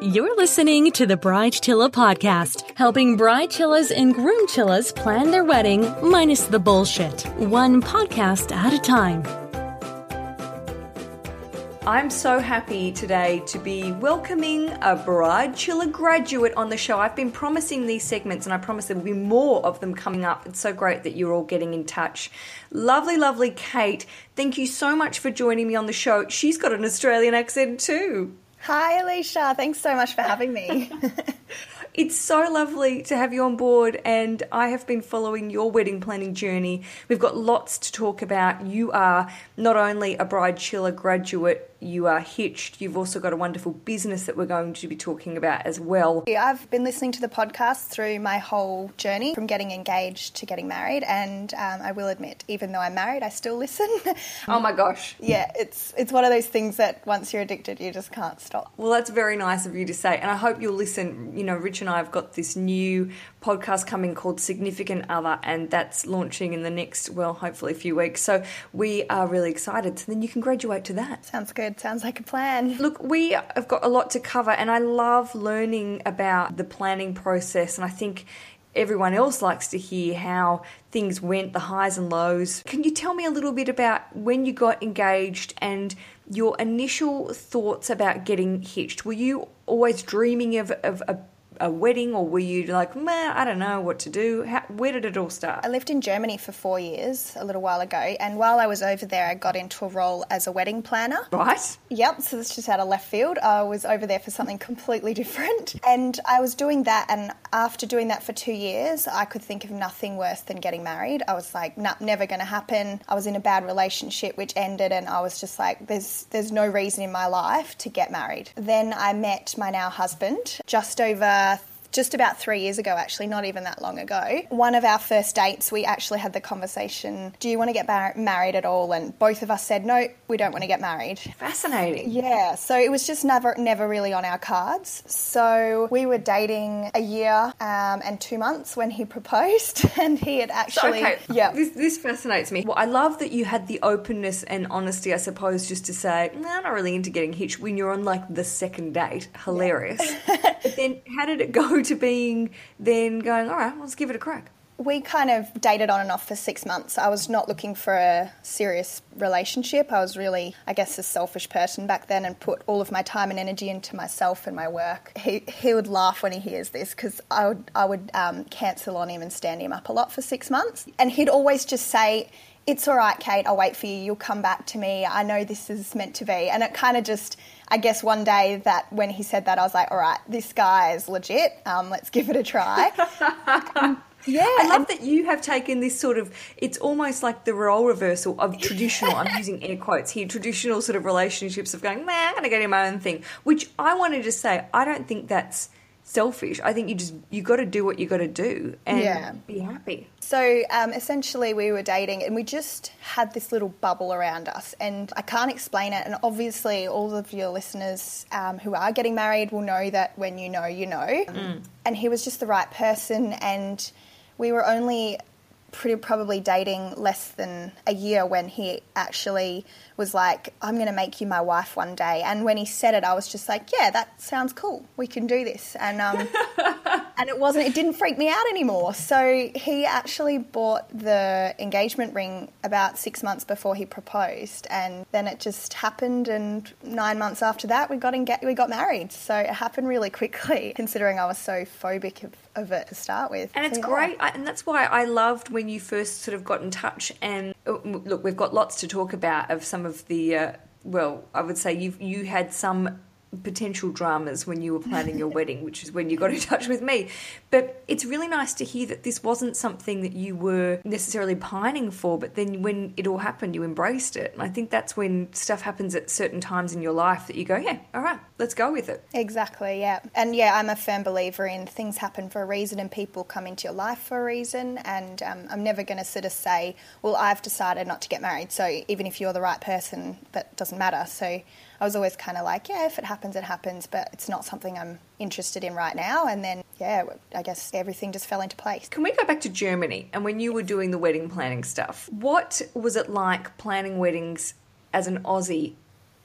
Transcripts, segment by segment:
You're listening to the Bride Chilla podcast, helping bride chillas and groom chillas plan their wedding minus the bullshit, one podcast at a time. I'm so happy today to be welcoming a Bride Chilla graduate on the show. I've been promising these segments and I promise there will be more of them coming up. It's so great that you're all getting in touch. Lovely, lovely Kate, thank you so much for joining me on the show. She's got an Australian accent too. Hi, Aleisha. Thanks so much for having me. It's so lovely to have you on board, and I have been following your wedding planning journey. We've got lots to talk about. You are not only a Bride Chilla graduate, you are hitched. You've also got a wonderful business that we're going to be talking about as well. I've been listening to the podcast through my whole journey from getting engaged to getting married, and um, I will admit, even though I'm married, I still listen. Oh my gosh. yeah, it's it's one of those things that once you're addicted, you just can't stop. Well, that's very nice of you to say, and I hope you'll listen. You know, Rich and I have got this new podcast coming called Significant Other, and that's launching in the next, well, hopefully a few weeks. So we are really excited. So then you can graduate to that. Sounds good. Sounds like a plan. Look, we have got a lot to cover, and I love learning about the planning process, and I think everyone else likes to hear how things went, the highs and lows. Can you tell me a little bit about when you got engaged and your initial thoughts about getting hitched? Were you always dreaming of, of a a wedding, or were you like, meh, I don't know what to do? How, where did it all start? I lived in Germany for four years a little while ago, and while I was over there, I got into a role as a wedding planner. Right. Yep, so this just out of left field. I was over there for something completely different, and I was doing that. And after doing that for two years, I could think of nothing worse than getting married. I was like, nah, never going to happen. I was in a bad relationship which ended, and I was just like, there's there's no reason in my life to get married. Then I met my now husband just over just about three years ago, actually, not even that long ago. One of our first dates, we actually had the conversation Do you want to get mar- married at all? And both of us said, No, we don't want to get married. Fascinating. Yeah, so it was just never, never really on our cards. So we were dating a year um, and two months when he proposed, and he had actually. okay, yeah. This, this fascinates me. Well, I love that you had the openness and honesty, I suppose, just to say, no, I'm not really into getting hitched when you're on like the second date. Hilarious. but then how did it go to being then going, all right, let's give it a crack? we kind of dated on and off for six months. I was not looking for a serious relationship. I was really, I guess, a selfish person back then and put all of my time and energy into myself and my work. He, he would laugh when he hears this because I would, I would um, cancel on him and stand him up a lot for six months. And he'd always just say, it's all right, Kate, I'll wait for you. You'll come back to me. I know this is meant to be. And it kind of just, I guess one day that when he said that, I was like, all right, this guy is legit. Um, let's give it a try. yeah. I love that you have taken this sort of, it's almost like the role reversal of traditional, I'm using air quotes here, traditional sort of relationships of going, man, I'm going to go do my own thing. Which I wanted to say, I don't think that's selfish. I think you just, you got to do what you got to do and Yeah. be happy. So um, essentially, we were dating and we just had this little bubble around us. And I can't explain it. And obviously, all of your listeners um, who are getting married will know that when you know, you know. And he was just the right person. And we were only pretty probably dating less than a year when he actually was like, I'm going to make you my wife one day. And when he said it, I was just like, yeah, that sounds cool. We can do this. And, um, and it wasn't, it didn't freak me out anymore. So he actually bought the engagement ring about six months before he proposed. And then it just happened. And nine months after that, we got, enga- we got married. So it happened really quickly, considering I was so phobic of, of it to start with. And it's So, yeah. great, I, and that's why I loved when you first sort of got in touch. And uh, look, we've got lots to talk about of some of the. Uh, well, I would say you you had some potential dramas when you were planning your wedding, which is when you got in touch with me. But it's really nice to hear that this wasn't something that you were necessarily pining for, but then when it all happened, you embraced it. And I think that's when stuff happens at certain times in your life that you go, yeah, all right, let's go with it. Exactly, yeah. And yeah, I'm a firm believer in things happen for a reason and people come into your life for a reason. And um, I'm never going to sort of say, well, I've decided not to get married. So even if you're the right person, that doesn't matter. So I was always kind of like, yeah, if it happens, it happens, but it's not something I'm interested in right now. And then, yeah, I guess everything just fell into place. Can we go back to Germany and when you were doing the wedding planning stuff? What was it like planning weddings as an Aussie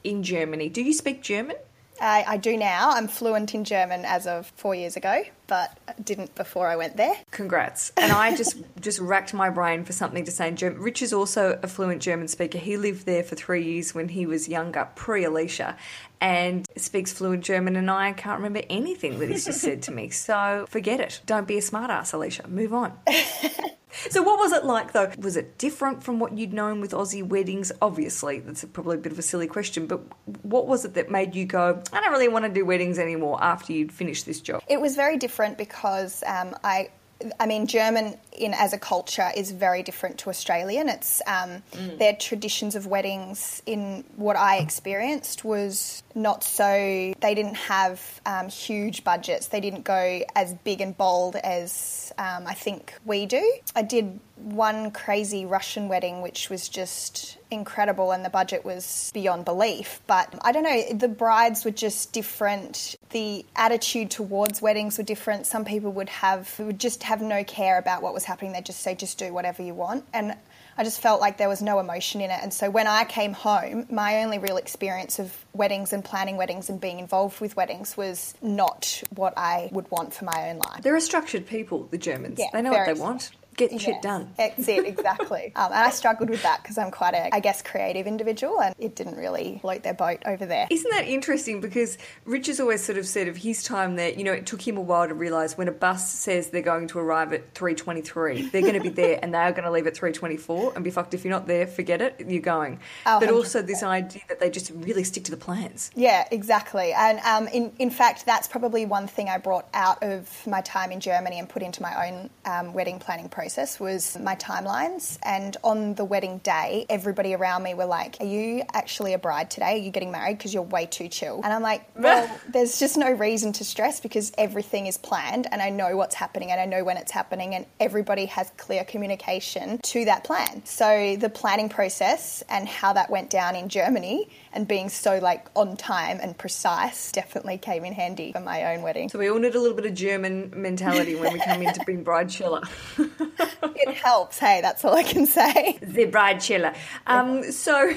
in Germany. Do you speak German? I, I do now. I'm fluent in German as of four years ago, but didn't before I went there. Congrats. And I just just racked my brain for something to say in German. Rich is also a fluent German speaker. He lived there for three years when he was younger, pre Aleisha, and speaks fluent German. And I can't remember anything that he's just said to me. So forget it. Don't be a smartass, Aleisha. Move on. So, what was it like though? Was it different from what you'd known with Aussie weddings? Obviously, that's probably a bit of a silly question, but what was it that made you go, I don't really want to do weddings anymore after you'd finished this job? It was very different because um, I I mean, German in as a culture is very different to Australian. It's um, mm. their traditions of weddings. In what I experienced was not so. They didn't have um, huge budgets. They didn't go as big and bold as um, I think we do. I did one crazy Russian wedding, which was just incredible, and the budget was beyond belief. But I don't know, the brides were just different. The attitude towards weddings were different. Some people would have would just have no care about what was happening. They'd just say, just do whatever you want. And I just felt like there was no emotion in it. And so when I came home, my only real experience of weddings and planning weddings and being involved with weddings was not what I would want for my own life. They're a structured people, the Germans. Yeah, they know what they want get yes, shit done. That's it, exactly. um, and I struggled with that because I'm quite a, I guess, creative individual, and it didn't really float their boat over there. Isn't that interesting? Because Rich has always sort of said of his time there, you know, it took him a while to realise when a bus says they're going to arrive at 3.23, they're going to be there and they are going to leave at 3.24 and be fucked if you're not there, forget it, you're going. Oh, but 100%. also this idea that they just really stick to the plans. Yeah, exactly. And um, in, in fact, that's probably one thing I brought out of my time in Germany and put into my own um, wedding planning process process was my timelines. And on the wedding day, everybody around me were like, Are you actually a bride today? Are you getting married? Because you're way too chill. And I'm like, Well, there's just no reason to stress because everything is planned and I know what's happening and I know when it's happening and everybody has clear communication to that plan. So the planning process and how that went down in Germany and being so like on time and precise definitely came in handy for my own wedding. So we all need a little bit of German mentality when we come in to bring bride chiller. it helps. Hey, that's all I can say. The bride chilla. Um, so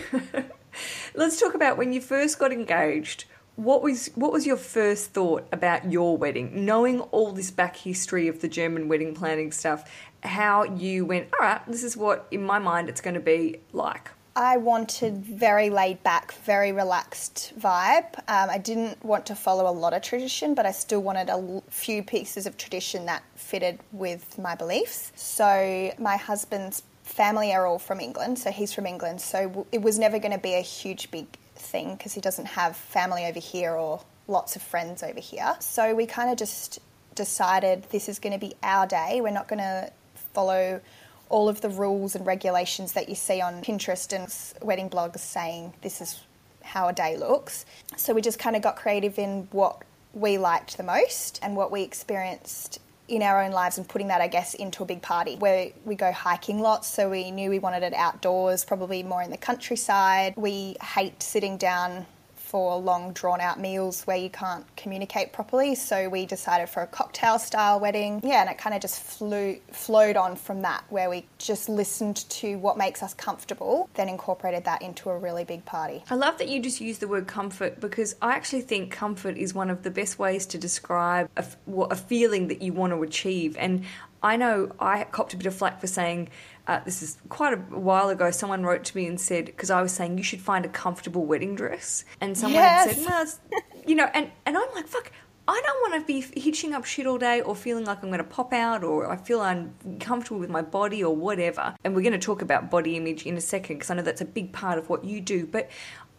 let's talk about when you first got engaged. What was what was your first thought about your wedding? Knowing all this back history of the German wedding planning stuff, how you went, all right, this is what in my mind it's going to be like. I wanted very laid back, very relaxed vibe. Um, I didn't want to follow a lot of tradition, but I still wanted a few pieces of tradition that fitted with my beliefs. So my husband's family are all from England, so he's from England. So it was never going to be a huge, big thing because he doesn't have family over here or lots of friends over here. So we kind of just decided this is going to be our day. We're not going to follow all of the rules and regulations that you see on Pinterest and wedding blogs saying this is how a day looks. So we just kind of got creative in what we liked the most and what we experienced in our own lives and putting that, I guess, into a big party where we go hiking lots. So we knew we wanted it outdoors, probably more in the countryside. We hate sitting down for long drawn out meals where you can't communicate properly. So we decided for a cocktail style wedding. Yeah, and it kind of just flew flowed on from that where we just listened to what makes us comfortable, then incorporated that into a really big party. I love that you just use the word comfort because I actually think comfort is one of the best ways to describe a, a feeling that you want to achieve. And I know I copped a bit of flack for saying uh, this is quite a while ago, someone wrote to me and said, because I was saying you should find a comfortable wedding dress. And someone yes. said, well, you know, and, and I'm like, fuck, I don't want to be hitching up shit all day or feeling like I'm going to pop out or I feel uncomfortable with my body or whatever. And we're going to talk about body image in a second because I know that's a big part of what you do. But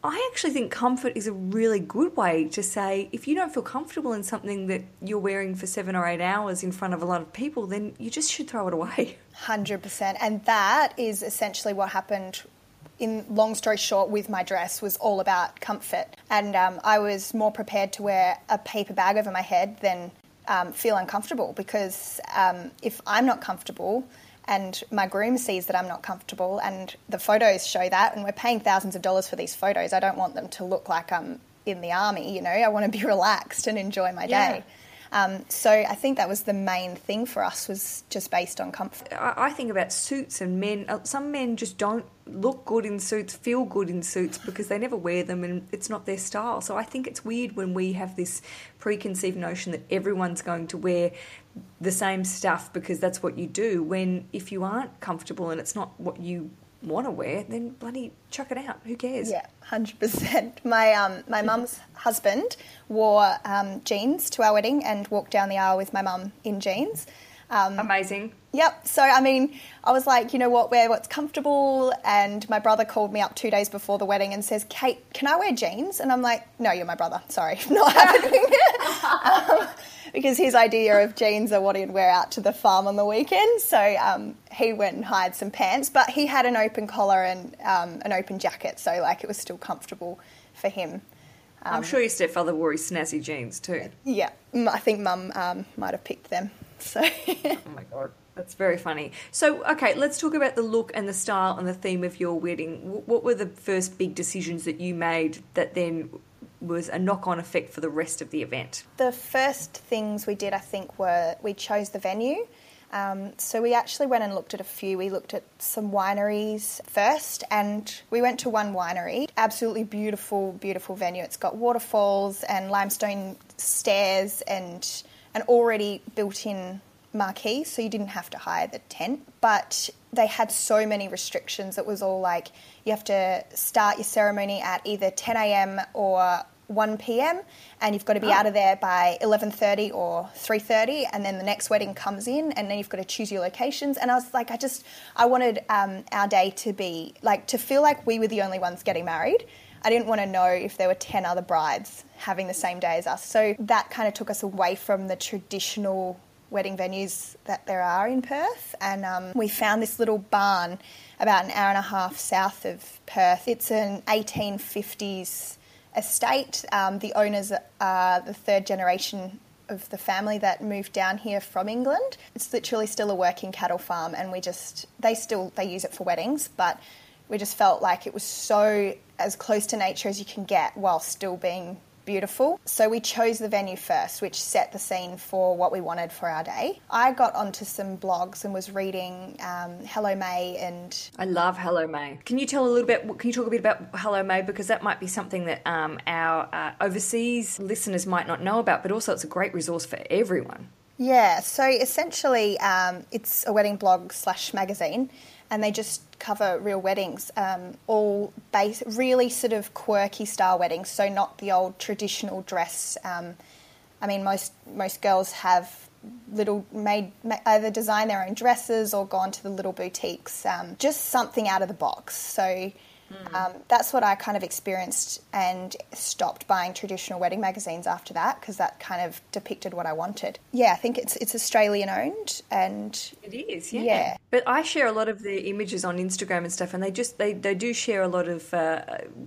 I actually think comfort is a really good way to say if you don't feel comfortable in something that you're wearing for seven or eight hours in front of a lot of people, then you just should throw it away. 100%. And that is essentially what happened in long story short with my dress was all about comfort and um, i was more prepared to wear a paper bag over my head than um, feel uncomfortable because um, if i'm not comfortable and my groom sees that I'm not comfortable, and the photos show that, and we're paying thousands of dollars for these photos. I don't want them to look like I'm in the army, you know. I want to be relaxed and enjoy my day. Um, so I think that was the main thing for us was just based on comfort. I, think about suits and men. uh, Some men just don't look good in suits, feel good in suits because they never wear them and it's not their style. So I think it's weird when we have this preconceived notion that everyone's going to wear the same stuff because that's what you do. When if you aren't comfortable and it's not what you want to wear, then bloody chuck it out. Who cares? Yeah, hundred percent. My um, my mum's husband wore um, jeans to our wedding and walked down the aisle with my mum in jeans. Um, Amazing. Yep. So I mean, I was like, you know what, wear what's comfortable. And my brother called me up two days before the wedding and says, Kate, can I wear jeans? And I'm like, no, you're my brother. Sorry, not happening. um, because his idea of jeans are what he'd wear out to the farm on the weekend. So um, he went and hired some pants, but he had an open collar and um, an open jacket, so like it was still comfortable for him. I'm sure your stepfather wore his snazzy jeans too. Yeah, I think mum um, might have picked them. So Oh my god, that's very funny. So, okay, let's talk about the look and the style and the theme of your wedding. What were the first big decisions that you made that then was a knock-on effect for the rest of the event? The first things we did, I think, were we chose the venue. Um, so we actually went and looked at a few. We looked at some wineries first, and we went to one winery. Absolutely beautiful, beautiful venue. It's got waterfalls and limestone stairs and an already built-in marquee, so you didn't have to hire the tent. But they had so many restrictions. It was all like you have to start your ceremony at either 10 a.m. or 1 p.m. and you've got to be out of there by 11:30 or 3:30 and then the next wedding comes in and then you've got to choose your locations and I was like I just I wanted um, our day to be like to feel like we were the only ones getting married. I didn't want to know if there were 10 other brides having the same day as us. So that kind of took us away from the traditional wedding venues that there are in Perth. And um, we found this little barn about an hour and a half south of Perth. It's an 1850s estate. Um, the owners are the third generation of the family that moved down here from England. It's literally still a working cattle farm, and we just they still they use it for weddings, but we just felt like it was so as close to nature as you can get while still being beautiful. So we chose the venue first, which set the scene for what we wanted for our day. I got onto some blogs and was reading um, Hello May and I love Hello May. Can you tell a little bit? Can you talk a bit about Hello May because that might be something that um, our uh, overseas listeners might not know about, but also it's a great resource for everyone. Yeah, so essentially, um, it's a wedding blog slash magazine, and they just cover real weddings, um, all base, really sort of quirky style weddings. So not the old traditional dress. Um, I mean, most most girls have little made either design their own dresses or gone to the little boutiques. Um, just something out of the box. So. Um, that's what I kind of experienced and stopped buying traditional wedding magazines after that because that kind of depicted what I wanted. Yeah, I think it's it's Australian owned and It is, yeah. Yeah. But I share a lot of the images on Instagram and stuff, and they just they, they do share a lot of uh,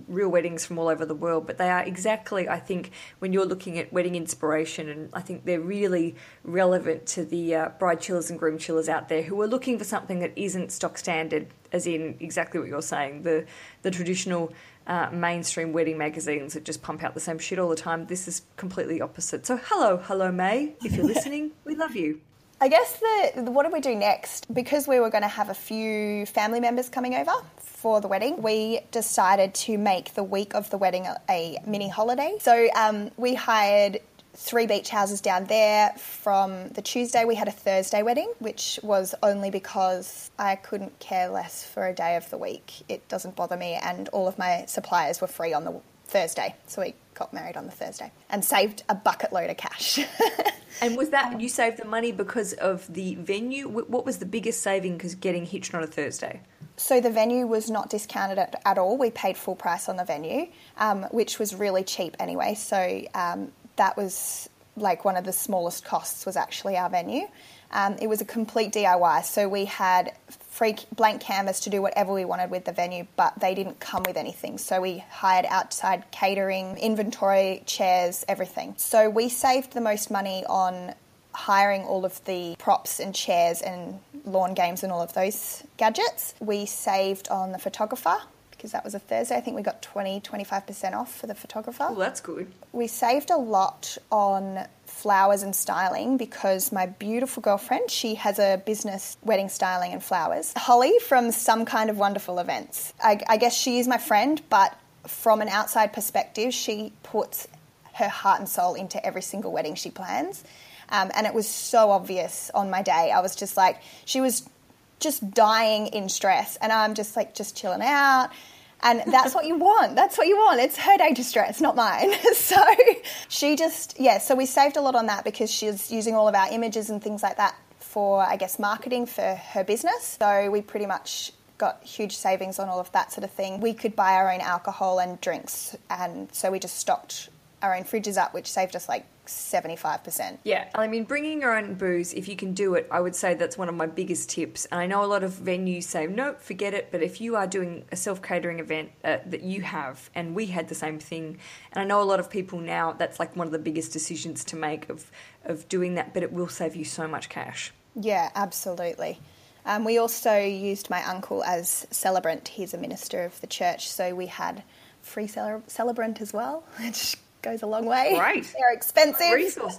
real weddings from all over the world. But they are exactly, I think, when you're looking at wedding inspiration, and I think they're really relevant to the uh, bride chillas and groom chillas out there who are looking for something that isn't stock standard, as in exactly what you're saying, the the traditional. Uh, mainstream wedding magazines that just pump out the same shit all the time. This is completely opposite. So, hello, hello, May. If you're listening, we love you. I guess the, the what did we do next? Because we were going to have a few family members coming over for the wedding, we decided to make the week of the wedding a, a mini holiday. So um, we hired three beach houses down there. From the Tuesday, we had a Thursday wedding, which was only because I couldn't care less for a day of the week. It doesn't bother me, and all of my suppliers were free on the Thursday, so we got married on the Thursday and saved a bucket load of cash. And was that you saved the money because of the venue? What was the biggest saving because getting hitched on a Thursday? So the venue was not discounted at, at all. We paid full price on the venue, um, which was really cheap anyway. So um, that was like one of the smallest costs was actually our venue. Um, it was a complete DIY. So we had free blank canvas to do whatever we wanted with the venue, but they didn't come with anything. So we hired outside catering, inventory, chairs, everything. So we saved the most money on hiring all of the props and chairs and lawn games and all of those gadgets. We saved on the photographer because that was a Thursday. I think we got 20, 25% off for the photographer. Well, that's good. We saved a lot on flowers and styling because my beautiful girlfriend, she has a business wedding styling and flowers. Holly from Some Kind of Wonderful Events. I, I guess she is my friend, but from an outside perspective, she puts her heart and soul into every single wedding she plans. Um, and it was so obvious on my day. I was just like, she was just dying in stress, and I'm just like, just chilling out. And that's what you want. That's what you want. It's her day to stress, not mine. so she just, yeah, so we saved a lot on that because she's using all of our images and things like that for, I guess, marketing for her business. So we pretty much got huge savings on all of that sort of thing. We could buy our own alcohol and drinks, and so we just stocked our own fridges up, which saved us like 75%. Yeah, I mean, bringing your own booze, if you can do it, I would say that's one of my biggest tips. And I know a lot of venues say, nope, forget it. But if you are doing a self catering event uh, that you have, and we had the same thing, and I know a lot of people now, that's like one of the biggest decisions to make of, of doing that, but it will save you so much cash. Yeah, absolutely. Um, we also used my uncle as celebrant. He's a minister of the church, so we had free cele- celebrant as well, which goes a long way. Right. They're expensive. Resource.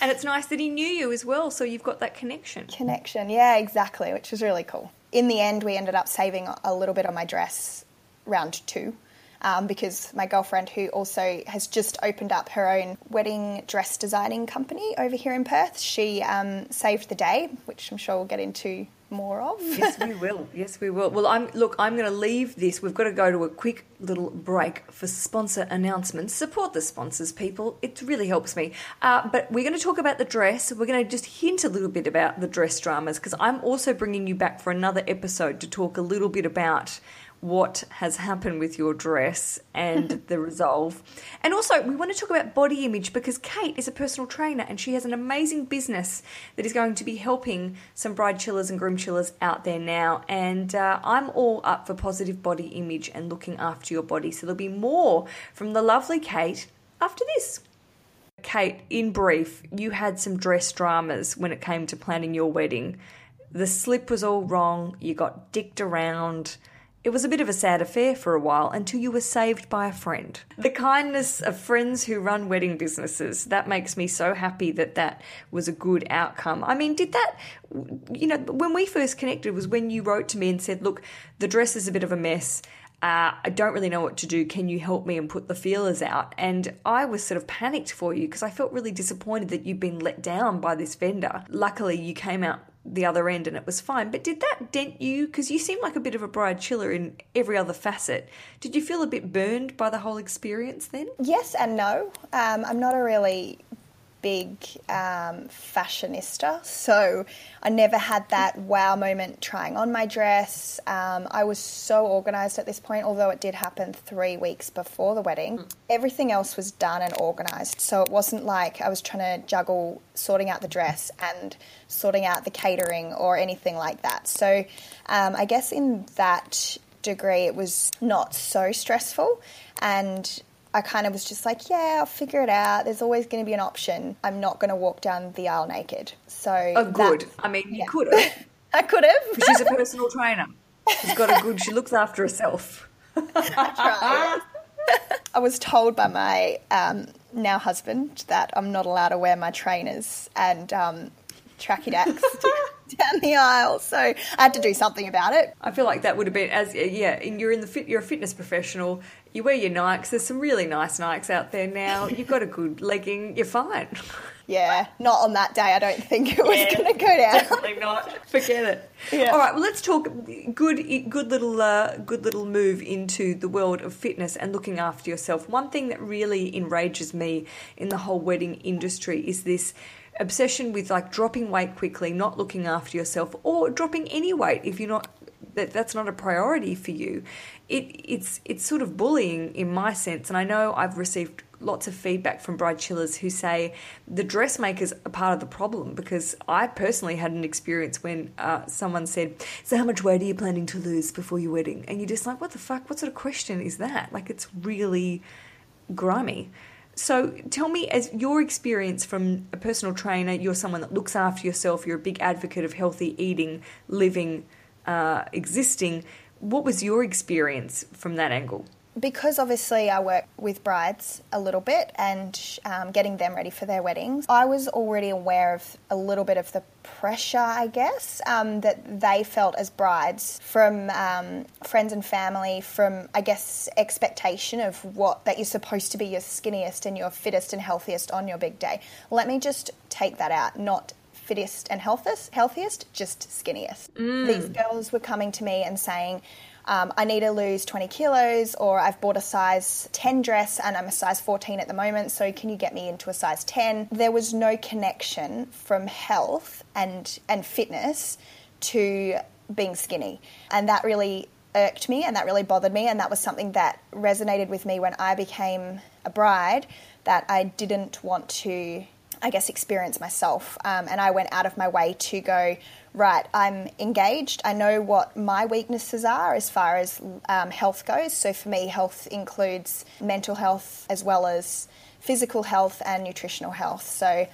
And it's nice that he knew you as well, so you've got that connection. Connection, yeah, exactly, which was really cool. In the end, we ended up saving a little bit on my dress round two. Um, because my girlfriend, who also has just opened up her own wedding dress designing company over here in Perth, she um, saved the day, which I'm sure we'll get into more of. yes, we will. Yes, we will. Well, I'm look. I'm going to leave this. We've got to go to a quick little break for sponsor announcements. Support the sponsors, people. It really helps me. Uh, but we're going to talk about the dress. We're going to just hint a little bit about the dress dramas because I'm also bringing you back for another episode to talk a little bit about what has happened with your dress and the resolve. And also, we want to talk about body image because Kate is a personal trainer and she has an amazing business that is going to be helping some bride chillas and groom chillas out there now. And uh, I'm all up for positive body image and looking after your body. So there'll be more from the lovely Kate after this. Kate, in brief, you had some dress dramas when it came to planning your wedding. The slip was all wrong, you got dicked around it was a bit of a sad affair for a while until you were saved by a friend. The kindness of friends who run wedding businesses, that makes me so happy that that was a good outcome. I mean, did that, you know, when we first connected was when you wrote to me and said, look, the dress is a bit of a mess. Uh, I don't really know what to do. Can you help me and put the feelers out? And I was sort of panicked for you because I felt really disappointed that you'd been let down by this vendor. Luckily, you came out the other end and it was fine. But did that dent you? Because you seem like a bit of a bride chilla in every other facet. Did you feel a bit burned by the whole experience then? Yes and no. Um, I'm not a really big um, fashionista, so I never had that wow moment trying on my dress. Um, I was so organised at this point, although it did happen three weeks before the wedding. Mm. Everything else was done and organised, so it wasn't like I was trying to juggle sorting out the dress and sorting out the catering or anything like that. So um, I guess in that degree, it was not so stressful and I kind of was just like, yeah, I'll figure it out. There's always going to be an option. I'm not going to walk down the aisle naked. So, oh, good. That, I mean, you could have. I could have. She's a personal trainer. She's got a good. She looks after herself. I I was told by my um, now husband that I'm not allowed to wear my trainers and um, tracky dacks down the aisle. So I had to do something about it. I feel like that would have been as yeah. You're in the fit. You're a fitness professional. You wear your Nikes. There's some really nice Nikes out there now. You've got a good legging. You're fine. Yeah, not on that day. I don't think it was yeah, going to go down. Definitely not. Forget it. Yeah. All right. Well, let's talk. Good, good little, uh, good little move into the world of fitness and looking after yourself. One thing that really enrages me in the whole wedding industry is this obsession with like dropping weight quickly, not looking after yourself, or dropping any weight if you're not that that's not a priority for you. It it's it's sort of bullying in my sense, and I know I've received lots of feedback from bride chillas who say the dressmakers are part of the problem because I personally had an experience when uh, someone said, "So how much weight are you planning to lose before your wedding?" And you're just like, "What the fuck? What sort of question is that?" Like it's really grimy. So tell me, as your experience from a personal trainer, you're someone that looks after yourself, you're a big advocate of healthy eating, living, uh, existing. What was your experience from that angle? Because obviously I work with brides a little bit and um, getting them ready for their weddings, I was already aware of a little bit of the pressure, I guess, um, that they felt as brides from um, friends and family, from I guess expectation of what that you're supposed to be your skinniest and your fittest and healthiest on your big day. Let me just take that out, not fittest and healthiest, healthiest, just skinniest. Mm. These girls were coming to me and saying, um, I need to lose 20 kilos, or I've bought a size 10 dress and I'm a size 14 at the moment, so can you get me into a size 10? There was no connection from health and, and fitness to being skinny. And that really irked me and that really bothered me, and that was something that resonated with me when I became a bride that I didn't want to I guess, experience myself. Um, and I went out of my way to go, right, I'm engaged. I know what my weaknesses are as far as um, health goes. So for me, health includes mental health as well as physical health and nutritional health. So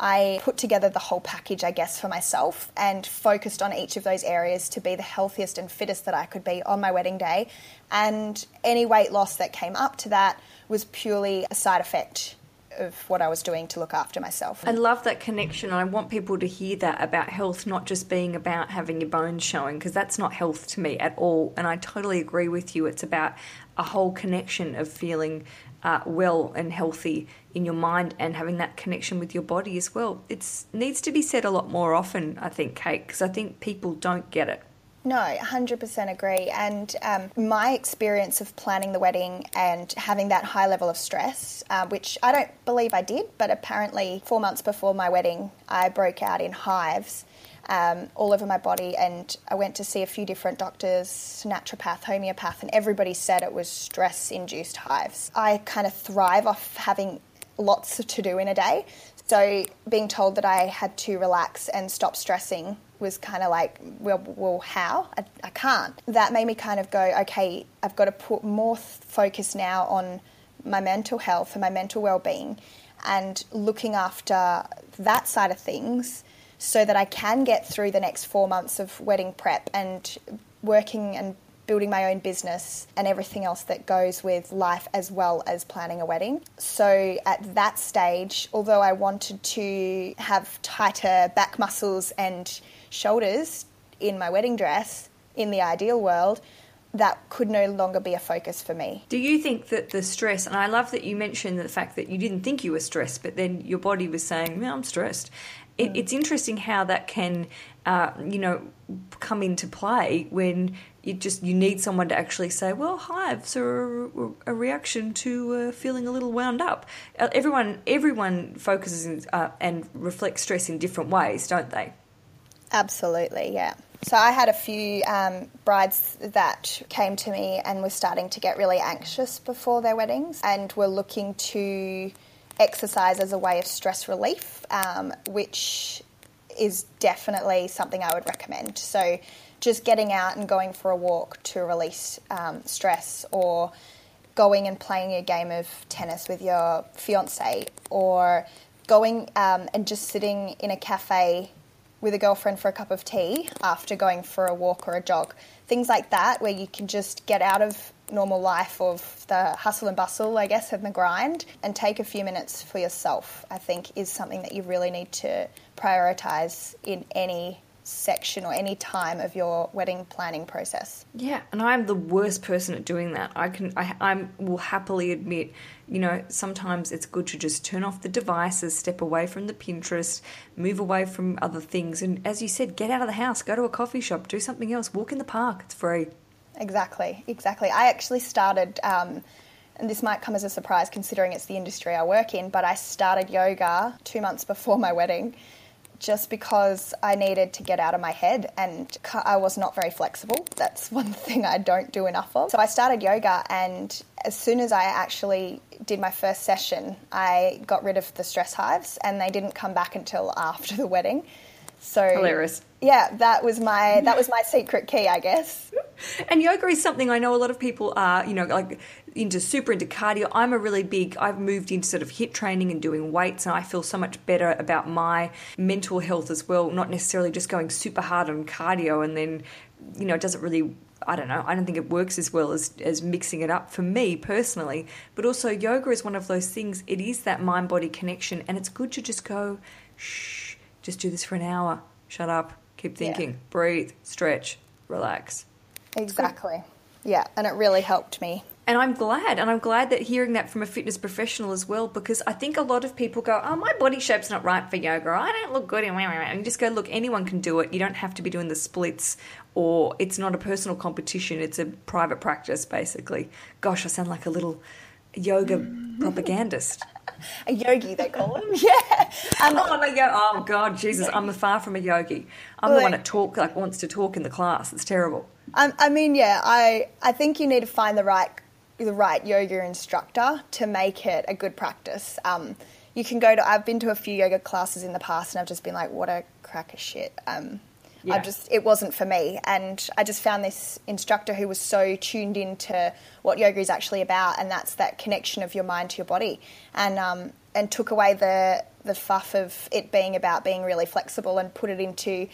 I put together the whole package, I guess, for myself and focused on each of those areas to be the healthiest and fittest that I could be on my wedding day. And any weight loss that came up to that was purely a side effect of what I was doing to look after myself. I love that connection. I want people to hear that about health, not just being about having your bones showing, because that's not health to me at all. And I totally agree with you. It's about a whole connection of feeling uh, well and healthy in your mind and having that connection with your body as well. It needs to be said a lot more often, I think, Kate, because I think people don't get it. No, 100% agree. And um, my experience of planning the wedding and having that high level of stress, uh, which I don't believe I did, but apparently four months before my wedding, I broke out in hives. Um, all over my body, and I went to see a few different doctors, naturopath, homeopath, and everybody said it was stress induced hives. I kind of thrive off having lots to do in a day. So being told that I had to relax and stop stressing was kind of like, well, well how? I, I, can't. That made me kind of go, okay, I've got to put more focus now on my mental health and my mental well-being and looking after that side of things so that I can get through the next four months of wedding prep and working and building my own business and everything else that goes with life as well as planning a wedding. So at that stage, although I wanted to have tighter back muscles and shoulders in my wedding dress in the ideal world, that could no longer be a focus for me. Do you think that the stress, and I love that you mentioned the fact that you didn't think you were stressed, but then your body was saying, I'm stressed. It, mm. It's interesting how that can, uh, you know, come into play when you just you need someone to actually say, well, hives are a, a reaction to uh, feeling a little wound up. Uh, everyone everyone focuses in, uh, and reflects stress in different ways, don't they? Absolutely, yeah. So I had a few um, brides that came to me and were starting to get really anxious before their weddings and were looking to exercise as a way of stress relief, um, which is definitely something I would recommend. So just getting out and going for a walk to release um, stress or going and playing a game of tennis with your fiance or going um, and just sitting in a cafe with a girlfriend for a cup of tea after going for a walk or a jog. Things like that, where you can just get out of normal life of the hustle and bustle, I guess, and the grind and take a few minutes for yourself, I think is something that you really need to prioritize in any section or any time of your wedding planning process. Yeah, and I'm the worst person at doing that. I can I I'm, will happily admit, you know, sometimes it's good to just turn off the devices, step away from the Pinterest, move away from other things and as you said, get out of the house, go to a coffee shop, do something else, walk in the park. It's free. Exactly. Exactly. I actually started um, and this might come as a surprise considering it's the industry I work in, but I started yoga 2 months before my wedding just because I needed to get out of my head and I was not very flexible. That's one thing I don't do enough of. So I started yoga, and as soon as I actually did my first session, I got rid of the stress hives, and they didn't come back until after the wedding. So hilarious. Yeah, that was my that was my secret key, I guess. And yoga is something I know a lot of people are, you know, like into super into cardio. I'm a really big. I've moved into sort of HIIT training and doing weights, and I feel so much better about my mental health as well. Not necessarily just going super hard on cardio and then, you know, it doesn't really I don't know. I don't think it works as well as, as mixing it up for me personally. But also, yoga is one of those things, it is that mind body connection. And it's good to just go, shh, just do this for an hour. Shut up, keep thinking, yeah. breathe, stretch, relax. Exactly. Yeah. And it really helped me and I'm glad, and I'm glad that hearing that from a fitness professional as well, because I think a lot of people go, "Oh, my body shape's not right for yoga. I don't look good." And you just go, "Look, anyone can do it. You don't have to be doing the splits, or it's not a personal competition. It's a private practice, basically." Gosh, I sound like a little yoga propagandist. a yogi, they call him. Yeah. Um, oh, they go, oh God, Jesus, I'm far from a yogi. I'm the one that talk like wants to talk in the class. It's terrible. Um, I mean, yeah, I I think you need to find the right the right yoga instructor to make it a good practice. Um, you can go to. I've been to a few yoga classes in the past, and I've just been like, "What a crack of shit." Um, yeah. I just it wasn't for me, and I just found this instructor who was so tuned into what yoga is actually about, and that's that connection of your mind to your body, and um, and took away the the fuff of it being about being really flexible and put it into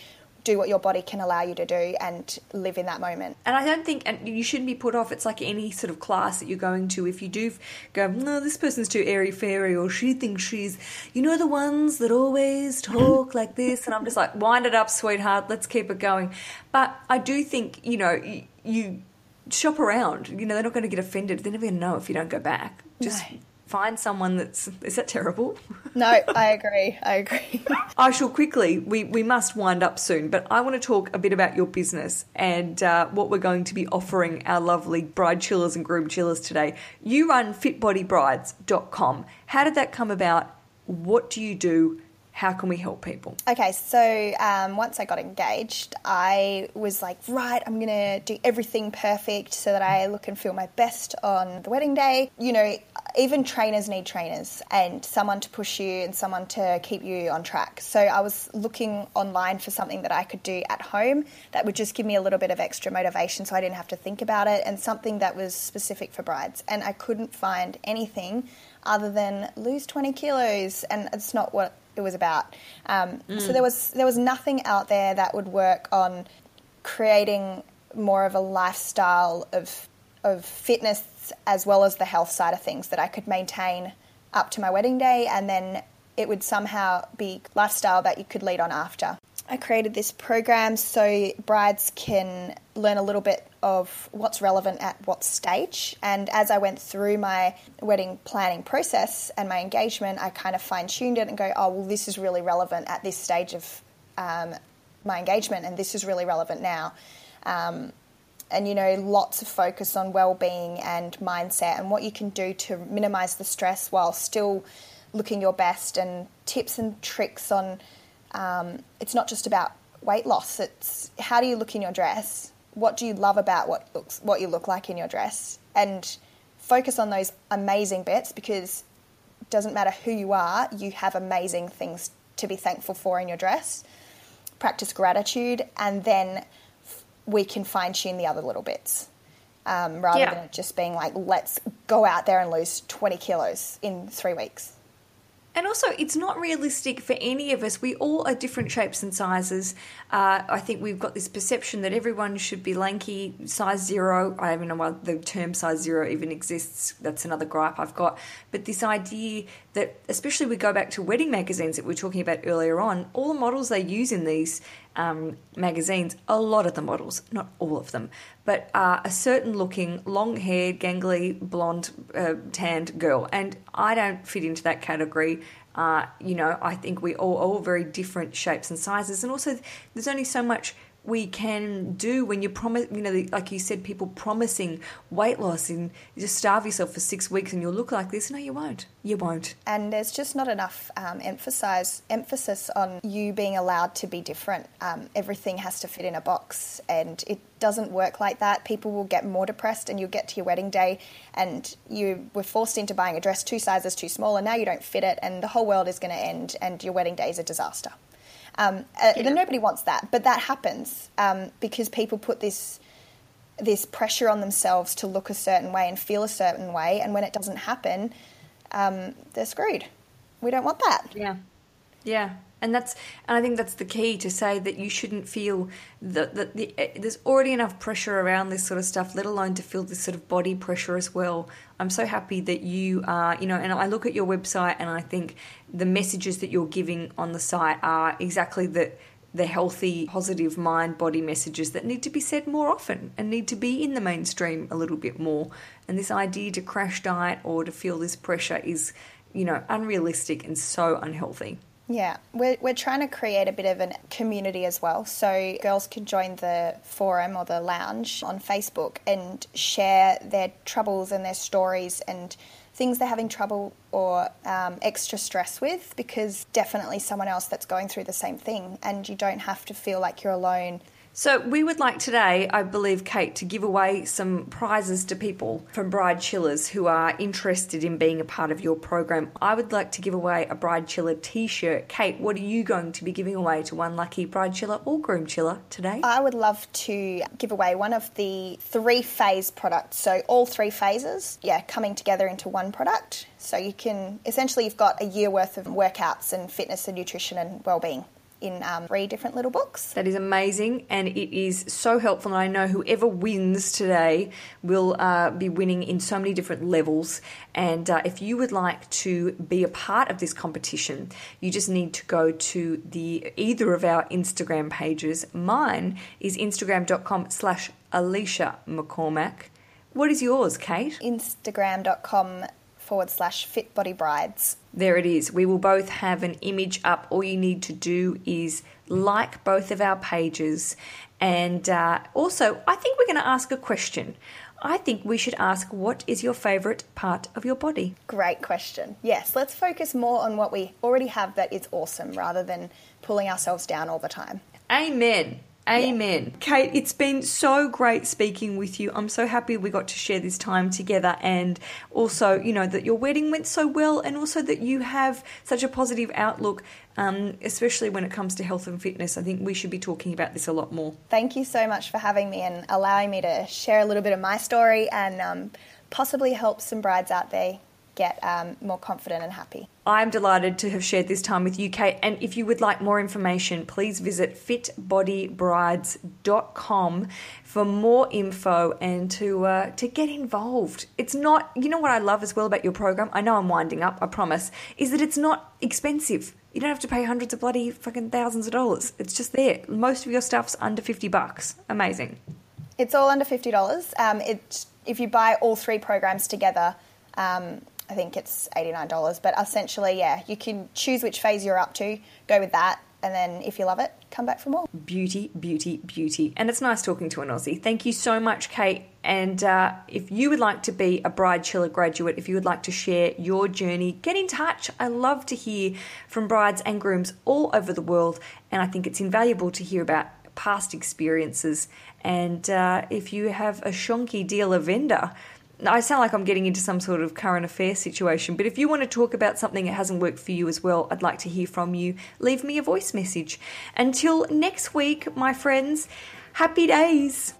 do what your body can allow you to do and live in that moment. And I don't think, and you shouldn't be put off. It's like any sort of class that you're going to. If you do go, no, this person's too airy fairy, or she thinks she's, you know, the ones that always talk like this, and I'm just like, wind it up, sweetheart. Let's keep it going. But I do think, you know, you, you shop around. You know, they're not going to get offended. They're never going to know if you don't go back. Just. No find someone that's is that terrible? No i agree i agree. I shall quickly we, we must wind up soon but i want to talk a bit about your business and uh, what we're going to be offering our lovely bride chillas and groom chillas today. You run fitbodybrides.com how did that come about? What do you do? How can we help people? Okay, so um, once I got engaged, I was like, right, I'm gonna do everything perfect so that I look and feel my best on the wedding day. You know, even trainers need trainers and someone to push you and someone to keep you on track. So I was looking online for something that I could do at home that would just give me a little bit of extra motivation so I didn't have to think about it and something that was specific for brides. And I couldn't find anything other than lose 20 kilos, and it's not what it was about. Um, mm. So there was there was nothing out there that would work on creating more of a lifestyle of of fitness as well as the health side of things that I could maintain up to my wedding day, and then it would somehow be lifestyle that you could lead on after. I created this program so brides can learn a little bit of what's relevant at what stage. And as I went through my wedding planning process and my engagement, I kind of fine tuned it and go, oh, well, this is really relevant at this stage of um, my engagement, and this is really relevant now. Um, and you know, lots of focus on well being and mindset and what you can do to minimize the stress while still looking your best, and tips and tricks on um, it's not just about weight loss. It's how do you look in your dress? What do you love about what looks what you look like in your dress? And focus on those amazing bits because it doesn't matter who you are, you have amazing things to be thankful for in your dress. Practice gratitude, and then we can fine tune the other little bits. Um, rather yeah. than it just being like, let's go out there and lose 20 kilos in three weeks. And also, it's not realistic for any of us. We all are different shapes and sizes. Uh, I think we've got this perception that everyone should be lanky, size zero. I don't even know why the term size zero even exists. That's another gripe I've got. But this idea that, especially we go back to wedding magazines that we were talking about earlier on, all the models they use in these um, magazines, a lot of the models, not all of them, but a certain looking, long haired, gangly, blonde, uh, tanned girl. And I don't fit into that category. Uh, you know, I think we all all very different shapes and sizes, and also there's only so much we can do when you promise, you know, like you said, people promising weight loss and just starve yourself for six weeks and you'll look like this. No, you won't. You won't. And there's just not enough um, emphasize, emphasis on you being allowed to be different. Um, everything has to fit in a box and it doesn't work like that. People will get more depressed and you'll get to your wedding day and you were forced into buying a dress two sizes too small and now you don't fit it and the whole world is going to end and your wedding day is a disaster. Um, uh, yeah. Nobody wants that, but that happens um, because people put this this pressure on themselves to look a certain way and feel a certain way, and when it doesn't happen, um, they're screwed. We don't want that. Yeah. Yeah. And that's, and I think that's the key to say that you shouldn't feel that, that the, eh, there's already enough pressure around this sort of stuff, let alone to feel this sort of body pressure as well. I'm so happy that you are, you know, and I look at your website and I think the messages that you're giving on the site are exactly the the healthy, positive mind body messages that need to be said more often and need to be in the mainstream a little bit more. And this idea to crash diet or to feel this pressure is, you know, unrealistic and so unhealthy. Yeah, we're, we're trying to create a bit of a community as well. So girls can join the forum or the lounge on Facebook and share their troubles and their stories and things they're having trouble or um, extra stress with because definitely someone else that's going through the same thing and you don't have to feel like you're alone so, we would like today, I believe, Kate, to give away some prizes to people from Bride Chillas who are interested in being a part of your program. I would like to give away a Bride Chilla t shirt. Kate, what are you going to be giving away to one lucky Bride Chilla or Groom Chilla today? I would love to give away one of the three phase products. So, all three phases, yeah, coming together into one product. So, you can essentially, you've got a year worth of workouts and fitness and nutrition and well-being in um, three different little books. That is amazing and it is so helpful. And I know whoever wins today will uh, be winning in so many different levels. And uh, if you would like to be a part of this competition, you just need to go to the either of our Instagram pages. Mine is instagram.com slash Aleisha McCormack. What is yours, Kate? Instagram.com forward slash fit body brides. There it is. We will both have an image up. All you need to do is like both of our pages. And uh, also, I think we're going to ask a question. I think we should ask what is your favourite part of your body? Great question. Yes, let's focus more on what we already have that is awesome rather than pulling ourselves down all the time. Amen. Amen. Yeah. Kate, it's been so great speaking with you. I'm so happy we got to share this time together and also, you know, that your wedding went so well and also that you have such a positive outlook, um, especially when it comes to health and fitness. I think we should be talking about this a lot more. Thank you so much for having me and allowing me to share a little bit of my story and um, possibly help some brides out there get um, more confident and happy. I'm delighted to have shared this time with you, Kate. And if you would like more information, please visit fitbodybrides.com for more info and to uh, to get involved. It's not, you know what I love as well about your program. I know I'm winding up. I promise. Is that it's not expensive. You don't have to pay hundreds of bloody fucking thousands of dollars. It's just there. Most of your stuff's under fifty bucks. Amazing. It's all under fifty dollars. Um, it if you buy all three programs together. Um, I think it's $89. But essentially, yeah, you can choose which phase you're up to, go with that, and then if you love it, come back for more. Beauty, beauty, beauty. And it's nice talking to an Aussie. Thank you so much, Kate. And uh, if you would like to be a Bride Chilla graduate, if you would like to share your journey, get in touch. I love to hear from brides and grooms all over the world. And I think it's invaluable to hear about past experiences. And uh, if you have a shonky deal of vendor, I sound like I'm getting into some sort of current affair situation, but if you want to talk about something that hasn't worked for you as well, I'd like to hear from you. Leave me a voice message. Until next week, my friends, happy days.